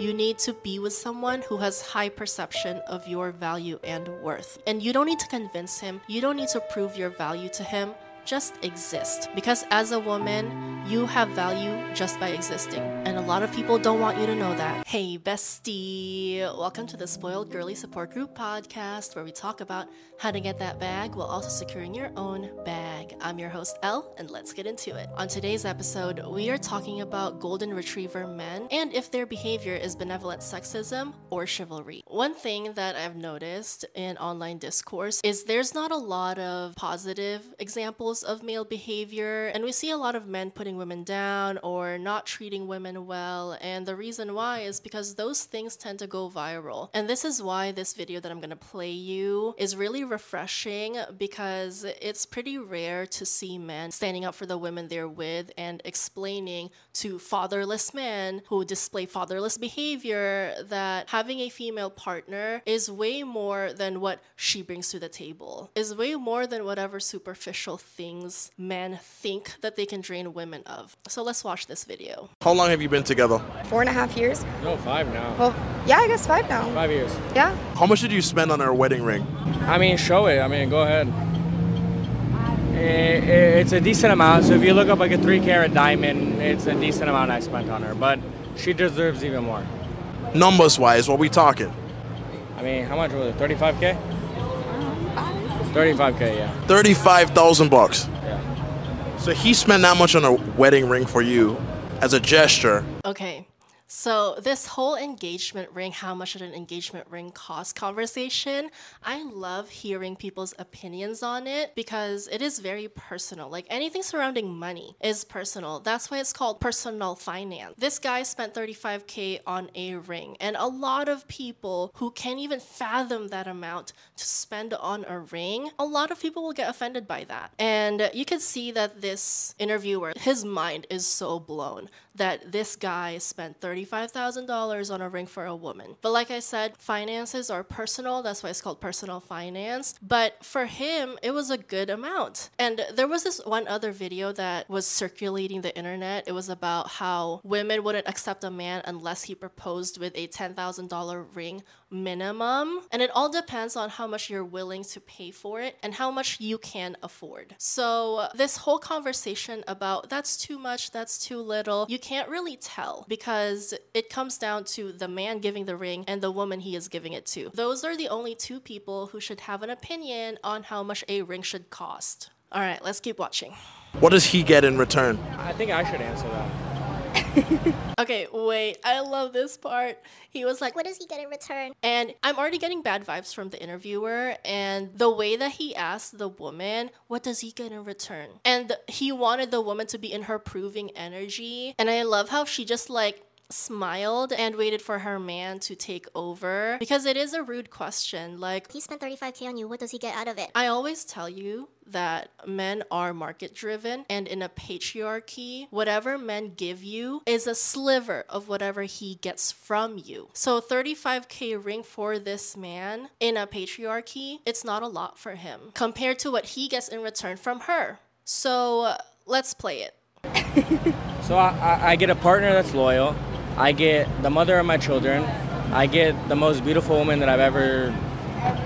You need to be with someone who has high perception of your value and worth. And you don't need to convince him, you don't need to prove your value to him. Just exist. Because as a woman, you have value just by existing. And a lot of people don't want you to know that. Hey, bestie. Welcome to the Spoiled Girlie Support Group podcast, where we talk about how to get that bag while also securing your own bag. I'm your host, Elle, and let's get into it. On today's episode, we are talking about golden retriever men and if their behavior is benevolent sexism or chivalry. One thing that I've noticed in online discourse is there's not a lot of positive examples of male behavior, and we see a lot of men putting women down or not treating women well. And the reason why is because those things tend to go viral. And this is why this video that I'm gonna play you is really refreshing because it's pretty rare to see men standing up for the women they're with and explaining to fatherless men who display fatherless behavior that having a female partner is way more than what she brings to the table, is way more than whatever superficial things men think that they can drain women of. So let's watch this video. How long have you been together? Four and a half years. No, five now. Well, yeah, I guess five now. Five years. Yeah. How much did you spend on her wedding ring? I mean, show it. I mean, go ahead. I- I- It's a decent amount. So if you look up like a three carat diamond, it's a decent amount I spent on her. But she deserves even more. Numbers wise, what we talking? I mean, how much was it? 35k? 35k, yeah. 35,000 bucks. So he spent that much on a wedding ring for you as a gesture. Okay. So, this whole engagement ring, how much should an engagement ring cost conversation, I love hearing people's opinions on it because it is very personal. Like anything surrounding money is personal. That's why it's called personal finance. This guy spent 35K on a ring, and a lot of people who can't even fathom that amount to spend on a ring, a lot of people will get offended by that. And you can see that this interviewer, his mind is so blown that this guy spent $35,000 on a ring for a woman. But like I said, finances are personal. That's why it's called personal finance. But for him, it was a good amount. And there was this one other video that was circulating the internet. It was about how women wouldn't accept a man unless he proposed with a $10,000 ring minimum. And it all depends on how much you're willing to pay for it and how much you can afford. So, this whole conversation about that's too much, that's too little, you can't really tell because it comes down to the man giving the ring and the woman he is giving it to. Those are the only two people who should have an opinion on how much a ring should cost. All right, let's keep watching. What does he get in return? I think I should answer that. Okay, wait. I love this part. He was like, What does he get in return? And I'm already getting bad vibes from the interviewer and the way that he asked the woman, what does he get in return? And he wanted the woman to be in her proving energy. And I love how she just like smiled and waited for her man to take over because it is a rude question. Like, He spent 35k on you. What does he get out of it? I always tell you that men are market driven, and in a patriarchy, whatever men give you is a sliver of whatever he gets from you. So, 35k ring for this man in a patriarchy, it's not a lot for him compared to what he gets in return from her. So, uh, let's play it. So I, I, I get a partner that's loyal. I get the mother of my children. I get the most beautiful woman that I've ever,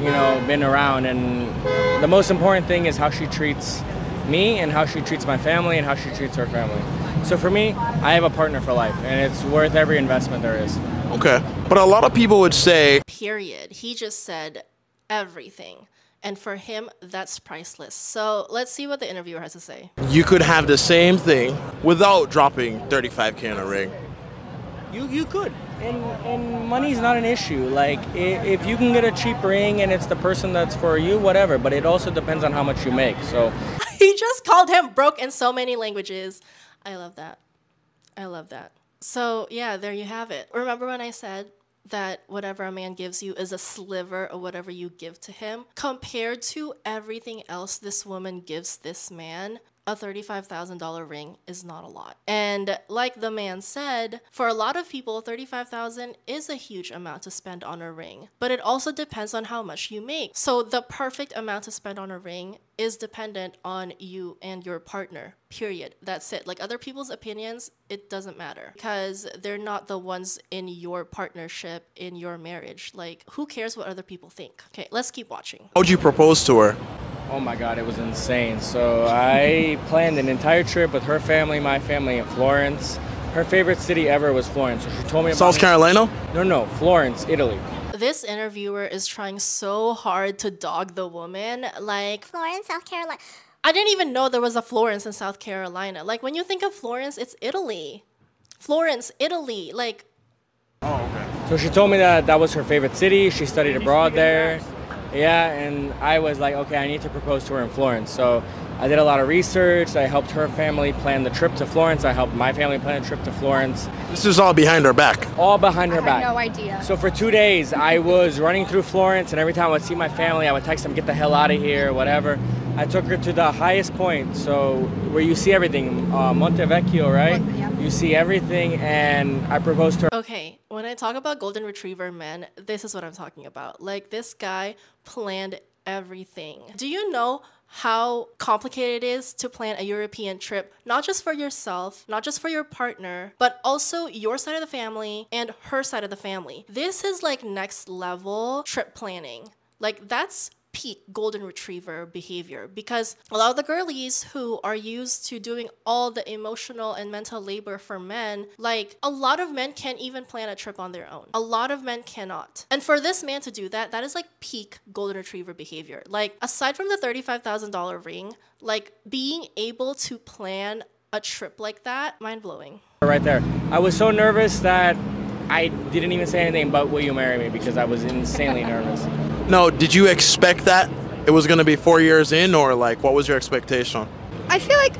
you know, been around. And the most important thing is how she treats me and how she treats my family and how she treats her family. So for me, I have a partner for life, and it's worth every investment there is. Okay. But a lot of people would say, period. He just said everything. And for him, that's priceless. So let's see what the interviewer has to say. you could have the same thing without dropping 35k on a ring. You you could, and and money's not an issue. Like if you can get a cheap ring and it's the person that's for you, whatever. But it also depends on how much you make. So he just called him broke in so many languages. I love that. I love that. So, yeah, there you have it. Remember when I said that whatever a man gives you is a sliver of whatever you give to him compared to everything else this woman gives this man a $35,000 ring is not a lot. And like the man said, for a lot of people 35,000 is a huge amount to spend on a ring, but it also depends on how much you make. So the perfect amount to spend on a ring is dependent on you and your partner. Period. That's it. Like other people's opinions, it doesn't matter because they're not the ones in your partnership in your marriage. Like who cares what other people think? Okay, let's keep watching. How'd you propose to her? Oh my God, it was insane. So I planned an entire trip with her family, my family in Florence. Her favorite city ever was Florence. So she told me about South. Carolina? No, no, Florence, Italy. This interviewer is trying so hard to dog the woman. Like, Florence, South Carolina. I didn't even know there was a Florence in South Carolina. Like, when you think of Florence, it's Italy. Florence, Italy. Like, oh, okay. So she told me that that was her favorite city. She studied abroad there. Yeah, and I was like, okay, I need to propose to her in Florence. So I did a lot of research. I helped her family plan the trip to Florence. I helped my family plan a trip to Florence. This is all behind her back. All behind her I back. no idea. So for two days, I was running through Florence, and every time I would see my family, I would text them, "Get the hell out of here," whatever. I took her to the highest point, so where you see everything, uh, Monte Vecchio, right? Mon- yeah. You see everything, and I proposed to her. okay, when I talk about golden retriever men, this is what I'm talking about. Like, this guy planned everything. Do you know how complicated it is to plan a European trip, not just for yourself, not just for your partner, but also your side of the family and her side of the family? This is like next level trip planning. Like, that's peak golden retriever behavior because a lot of the girlies who are used to doing all the emotional and mental labor for men, like a lot of men can't even plan a trip on their own. A lot of men cannot. And for this man to do that, that is like peak golden retriever behavior. Like aside from the $35,000 ring, like being able to plan a trip like that, mind blowing. right there. I was so nervous that I didn't even say anything but "Will you marry me?" because I was insanely nervous. No, did you expect that it was going to be four years in, or like what was your expectation? I feel like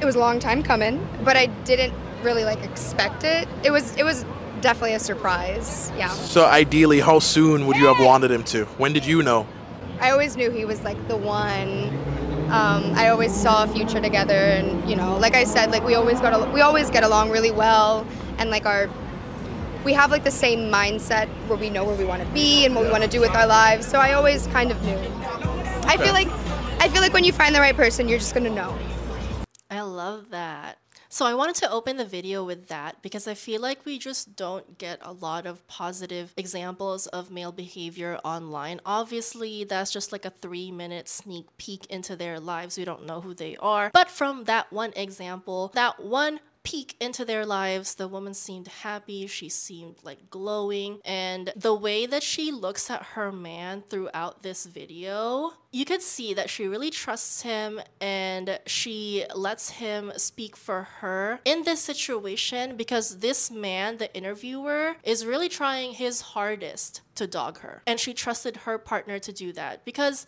it was a long time coming, but I didn't really like expect it. It was it was definitely a surprise. Yeah. So ideally, how soon would you have wanted him to? When did you know? I always knew he was like the one. Um, I always saw a future together, and you know, like I said, like we always got al- we always get along really well, and like our we have like the same mindset where we know where we want to be and what we want to do with our lives. So I always kind of knew. I feel like I feel like when you find the right person, you're just gonna know. I love that. So I wanted to open the video with that because I feel like we just don't get a lot of positive examples of male behavior online. Obviously, that's just like a 3-minute sneak peek into their lives. We don't know who they are. But from that one example, that one peek into their lives, the woman seemed happy, she seemed like glowing, and the way that she looks at her man throughout this video, you could see that she really trusts him and she lets him speak for her in this situation because this man, the interviewer, is really trying his hardest to dog her. And she trusted her partner to do that because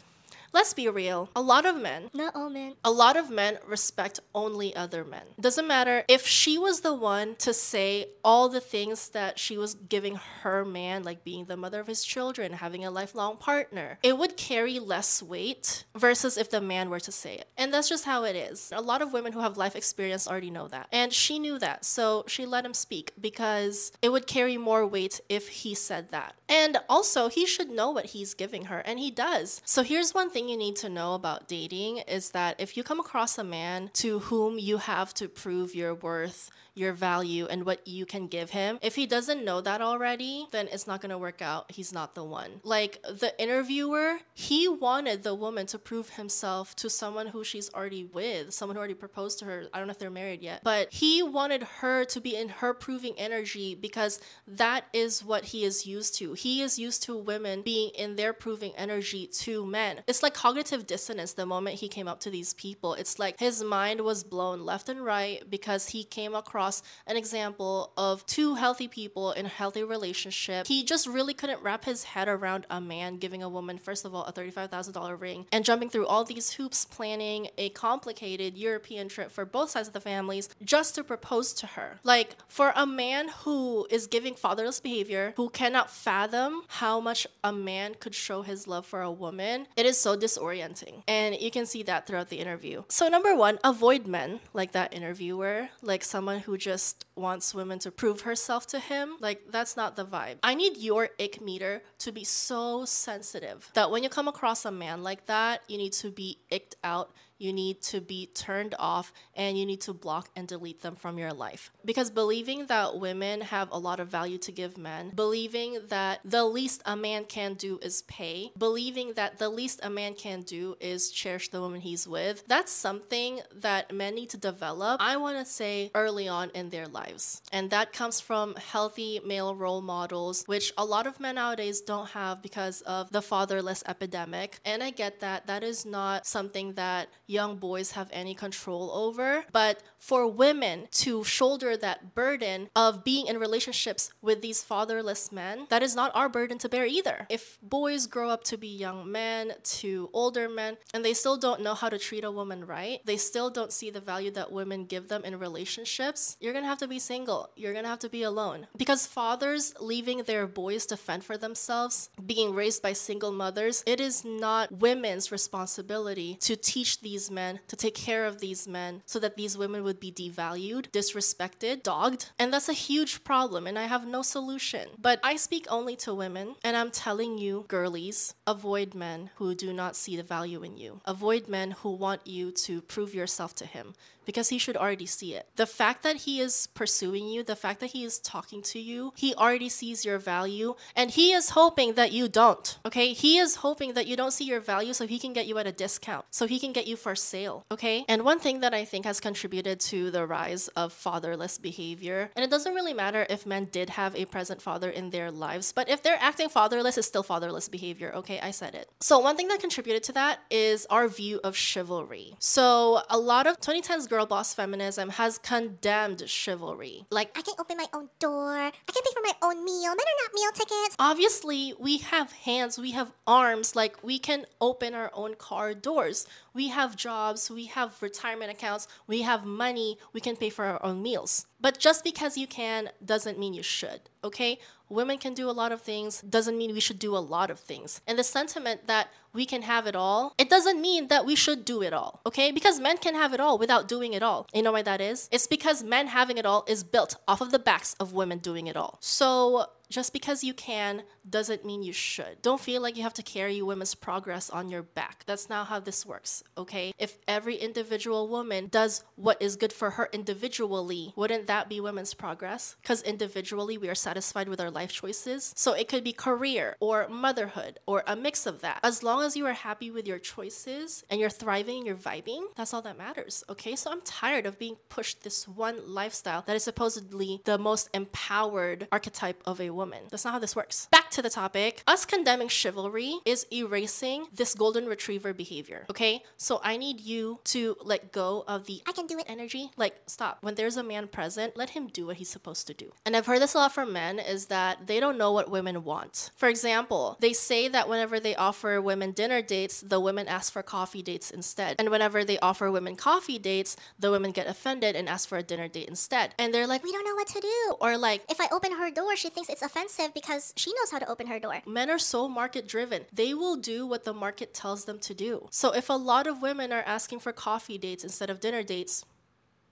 let's be real, a lot of men Not all men. a lot of men respect only other men. Doesn't matter if she was the one to say all the things that she was giving her man, like being the mother of his children, having a lifelong partner, it would carry less weight versus if the man were to say it. And that's just how it is. A lot of women who have life experience already know that. And she knew that. So she let him speak because it would carry more weight if he said that. And also, he should know what he's giving her, and he does. So here's one thing you need to know about dating is that if you come across a man to whom you have to prove your worth, your value, and what you can give him, if he doesn't know that already, then it's not gonna work out. He's not the one. Like the interviewer, he wanted the woman to prove himself to someone who she's already with, someone who already proposed to her. I don't know if they're married yet, but he wanted her to be in her proving energy because that is what he is used to. He is used to women being in their proving energy to men. It's like like cognitive dissonance the moment he came up to these people. It's like his mind was blown left and right because he came across an example of two healthy people in a healthy relationship. He just really couldn't wrap his head around a man giving a woman, first of all, a $35,000 ring and jumping through all these hoops, planning a complicated European trip for both sides of the families just to propose to her. Like, for a man who is giving fatherless behavior, who cannot fathom how much a man could show his love for a woman, it is so disorienting. And you can see that throughout the interview. So, number one, avoid men like that interviewer, like someone who just wants women to prove herself to him. Like, that's not the vibe. I need your ick meter to be so sensitive that when you come across a man like that, you need to be icked out you need to be turned off and you need to block and delete them from your life. Because believing that women have a lot of value to give men, believing that the least a man can do is pay, believing that the least a man can do is cherish the woman he's with, that's something that men need to develop, I want to say, early on in their lives. And that comes from healthy male role models, which a lot of men nowadays don't have because of the fatherless epidemic. And I get that. That is not something that young boys have any control over. But for women to shoulder that burden of being in relationships with these fatherless men, that is not our burden to bear either. If boys grow up to be young men, to older men, and they still don't know how to treat a woman right, they still don't see the value that women give them in relationships, you're gonna have to be single. You're gonna have to be alone. Because fathers leaving their boys to fend for themselves, being raised by single mothers, it is not women's responsibility to teach these men, to take care of these men, so that these women would be devalued, disrespected, dogged. And that's a huge problem, and I have no solution. But I speak only to women, and I'm telling you, girlies, avoid men who do not see the value in you. Avoid men who want you to prove yourself to him because he should already see it. The fact that he is pursuing you, the fact that he is talking to you, he already sees your value and he is hoping that you don't. Okay? He is hoping that you don't see your value so he can get you at a discount, so he can get you for sale. Okay? And one thing that I think has contributed to the rise of fatherless behavior, and it doesn't really matter if men did have a present father in their lives, but if they're acting fatherless, it's still fatherless behavior. Okay? I said it. So, one thing that contributed to that is our view of chivalry. So, a lot of 2010s girl boss feminism has condemned chivalry. Like, I can open my own door. I can pay for my own meal. Men are not meal tickets. Obviously, we have hands, we have arms, like we can open our own car doors. We have jobs, we have retirement accounts, we have money, we can pay for our own meals. But just because you can doesn't mean you should, okay? Women can do a lot of things, doesn't mean we should do a lot of things. And the sentiment that we can have it all, it doesn't mean that we should do it all, okay? Because men can have it all without doing it all. You know why that is? It's because men having it all is built off of the backs of women doing it all. So just because you can doesn't mean you should. Don't feel like you have to carry women's progress on your back. That's not how this works, okay? If every individual woman does what is good for her individually, wouldn't that be women's progress? Because individually we are satisfied with our life choices. So it could be career or motherhood or a mix of that. As long as you are happy with your choices and you're thriving and you're vibing, that's all that matters, okay? So I'm tired of being pushed this one lifestyle that is supposedly the most empowered archetype of a woman. That's not how this works. Back to the topic. Us condemning chivalry is erasing this golden retriever behavior, okay? So I need you to let go of the I can do it. energy. Like, stop. When there's a man present, let him do what he's supposed to do. And I've heard this a lot from men is that they don't know what women want. For example, they say that whenever they offer women dinner dates, the women ask for coffee dates instead. And whenever they offer women coffee dates, the women get offended and ask for a dinner date instead. And they're like, We don't know what to do. or like, If I open her door, she thinks it's offensive because she knows how to open her door. Men are so market driven. They will do what the market tells them to do. So if a lot of women are asking for coffee dates instead of dinner dates,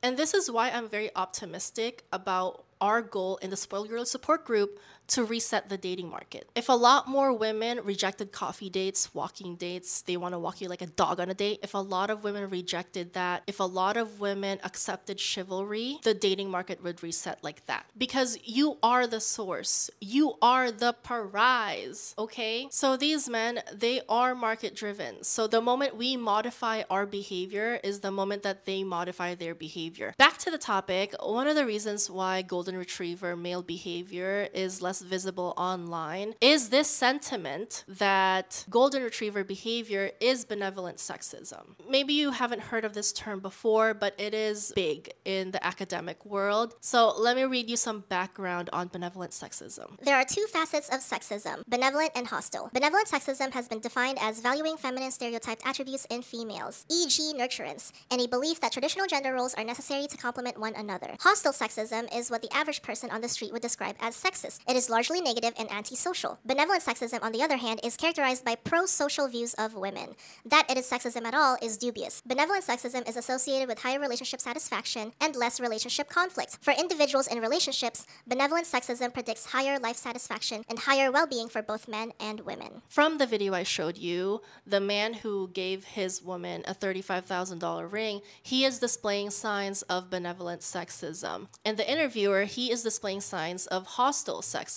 and this is why I'm very optimistic about our goal in the Spoiled Girl support group to reset the dating market. If a lot more women rejected coffee dates, walking dates, they want to walk you like a dog on a date, if a lot of women rejected that, if a lot of women accepted chivalry, the dating market would reset like that. Because you are the source, you are the prize, okay? So these men, they are market driven. So the moment we modify our behavior is the moment that they modify their behavior. Back to the topic, one of the reasons why golden retriever male behavior is less becomes visible online is this sentiment that golden retriever behavior is benevolent sexism. Maybe you haven't heard of this term before, but it is big in the academic world. So let me read you some background on benevolent sexism. There are two facets of sexism benevolent and hostile. Benevolent sexism has been defined as valuing feminine stereotyped attributes in females, e.g., nurturance, and a belief that traditional gender roles are necessary to complement one another. Hostile sexism is what the average person on the street would describe as sexist. It is largely negative and antisocial. Benevolent sexism, on the other hand, is characterized by pro social views of women. That it is sexism at all is dubious. Benevolent sexism is associated with higher relationship satisfaction and less relationship conflict. For individuals in relationships, benevolent sexism predicts higher life satisfaction and higher well being for both men and women. From the video I showed you, the man who gave his woman a $35,000 ring, he is displaying signs of benevolent sexism. And the interviewer, he is displaying signs of hostile sexism.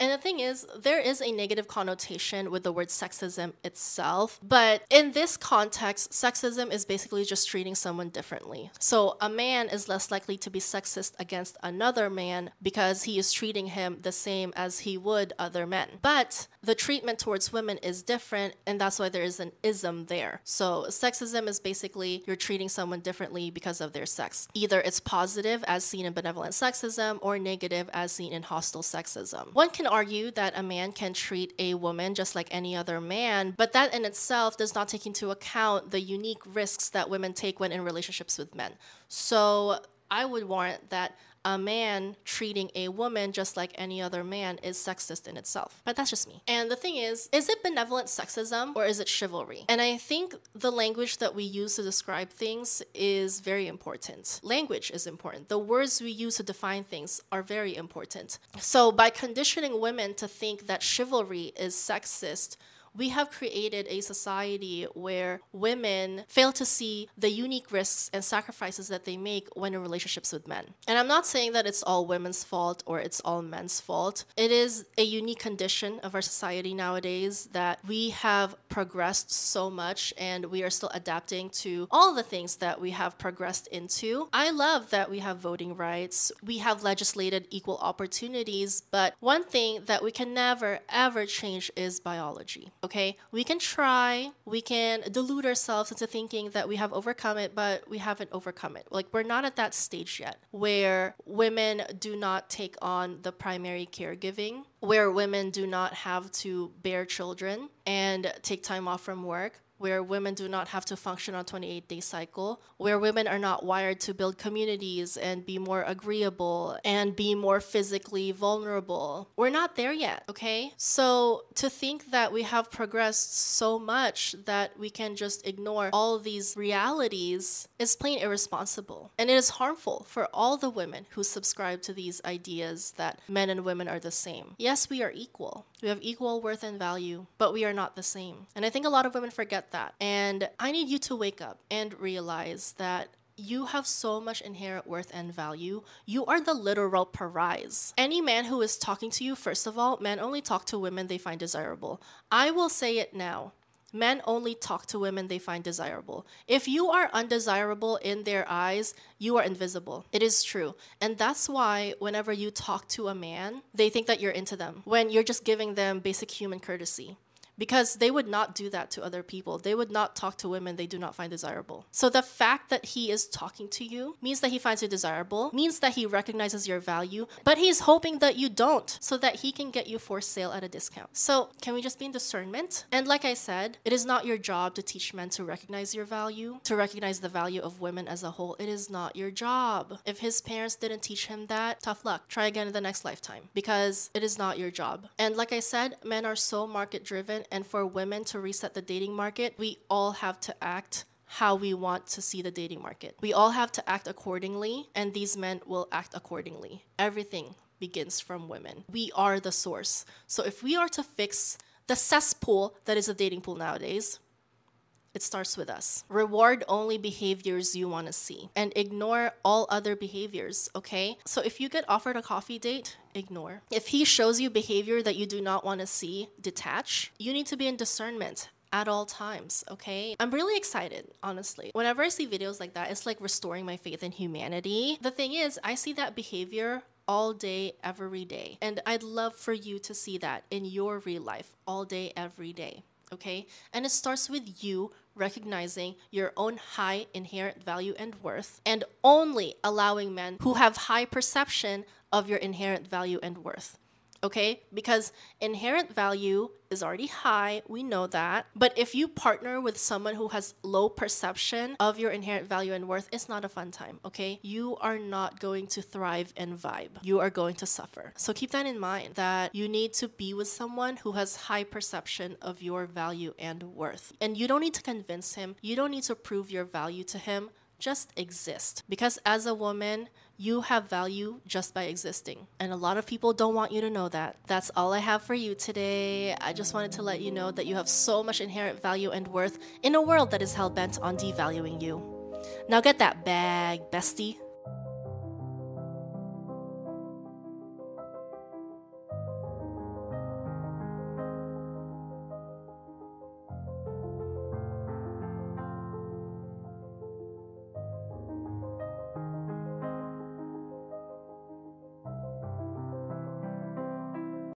And the thing is, there is a negative connotation with the word sexism itself, but in this context, sexism is basically just treating someone differently. So a man is less likely to be sexist against another man because he is treating him the same as he would other men. But the treatment towards women is different, and that's why there is an ism there. So sexism is basically you're treating someone differently because of their sex. Either it's positive, as seen in benevolent sexism, or negative, as seen in hostile sexism. One can argue that a man can treat a woman just like any other man, but that in itself does not take into account the unique risks that women take when in relationships with men. So I would warrant that a man treating a woman just like any other man is sexist in itself. But that's just me. And the thing is, is it benevolent sexism or is it chivalry? And I think the language that we use to describe things is very important. Language is important. The words we use to define things are very important. So by conditioning women to think that chivalry is sexist, we have created a society where women fail to see the unique risks and sacrifices that they make when in relationships with men. And I'm not saying that it's all women's fault or it's all men's fault. It is a unique condition of our society nowadays that we have progressed so much and we are still adapting to all the things that we have progressed into. I love that we have voting rights, we have legislated equal opportunities, but one thing that we can never ever change is biology okay? We can try, we can delude ourselves into thinking that we have overcome it, but we haven't overcome it. Like, we're not at that stage yet where women do not take on the primary caregiving, where women do not have to bear children and take time off from work where women do not have to function on 28 day cycle where women are not wired to build communities and be more agreeable and be more physically vulnerable. We're not there yet okay? So to think that we have progressed so much that we can just ignore all these realities is plain irresponsible. And it is harmful for all the women who subscribe to these ideas that men and women are the same. Yes we are equal. We have equal worth and value but we are not the same. And i think a lot of women forget that. And I need you to wake up and realize that you have so much inherent worth and value. You are the literal prize. Any man who is talking to you, first of all, men only talk to women they find desirable. I will say it now. Men only talk to women they find desirable. If you are undesirable in their eyes, you are invisible. It is true. And that's why whenever you talk to a man, they think that you're into them when you're just giving them basic human courtesy because they would not do that to other people. They would not talk to women they do not find desirable. So the fact that he is talking to you means that he finds you desirable, means that he recognizes your value, but he's hoping that you don't so that he can get you for sale at a discount. So can we just be in discernment? And like I said, it is not your job to teach men to recognize your value, to recognize the value of women as a whole. It is not your job. If his parents didn't teach him that, tough luck. Try again in the next lifetime because it is not your job. And like I said, men are so market driven and for women to reset the dating market, we all have to act how we want to see the dating market. We all have to act accordingly, and these men will act accordingly. Everything begins from women. We are the source. So if we are to fix the cesspool that is a dating pool nowadays, it starts with us. Reward only behaviors you want to see and ignore all other behaviors, okay? So if you get offered a coffee date, ignore. If he shows you behavior that you do not want to see, detach. You need to be in discernment at all times, okay? I'm really excited, honestly. Whenever I see videos like that, it's like restoring my faith in humanity. The thing is, I see that behavior all day, every day. And I'd love for you to see that in your real life, all day, every day. Okay? And it starts with you recognizing your own high inherent value and worth and only allowing men who have high perception of your inherent value and worth okay? Because inherent value is already high, we know that. But if you partner with someone who has low perception of your inherent value and worth, it's not a fun time, okay? You are not going to thrive and vibe. You are going to suffer. So keep that in mind that you need to be with someone who has high perception of your value and worth. And you don't need to convince him, you don't need to prove your value to him just exist. Because as a woman, you have value just by existing. And a lot of people don't want you to know that. That's all I have for you today. I just wanted to let you know that you have so much inherent value and worth in a world that is hell bent on devaluing you. Now get that bag, bestie.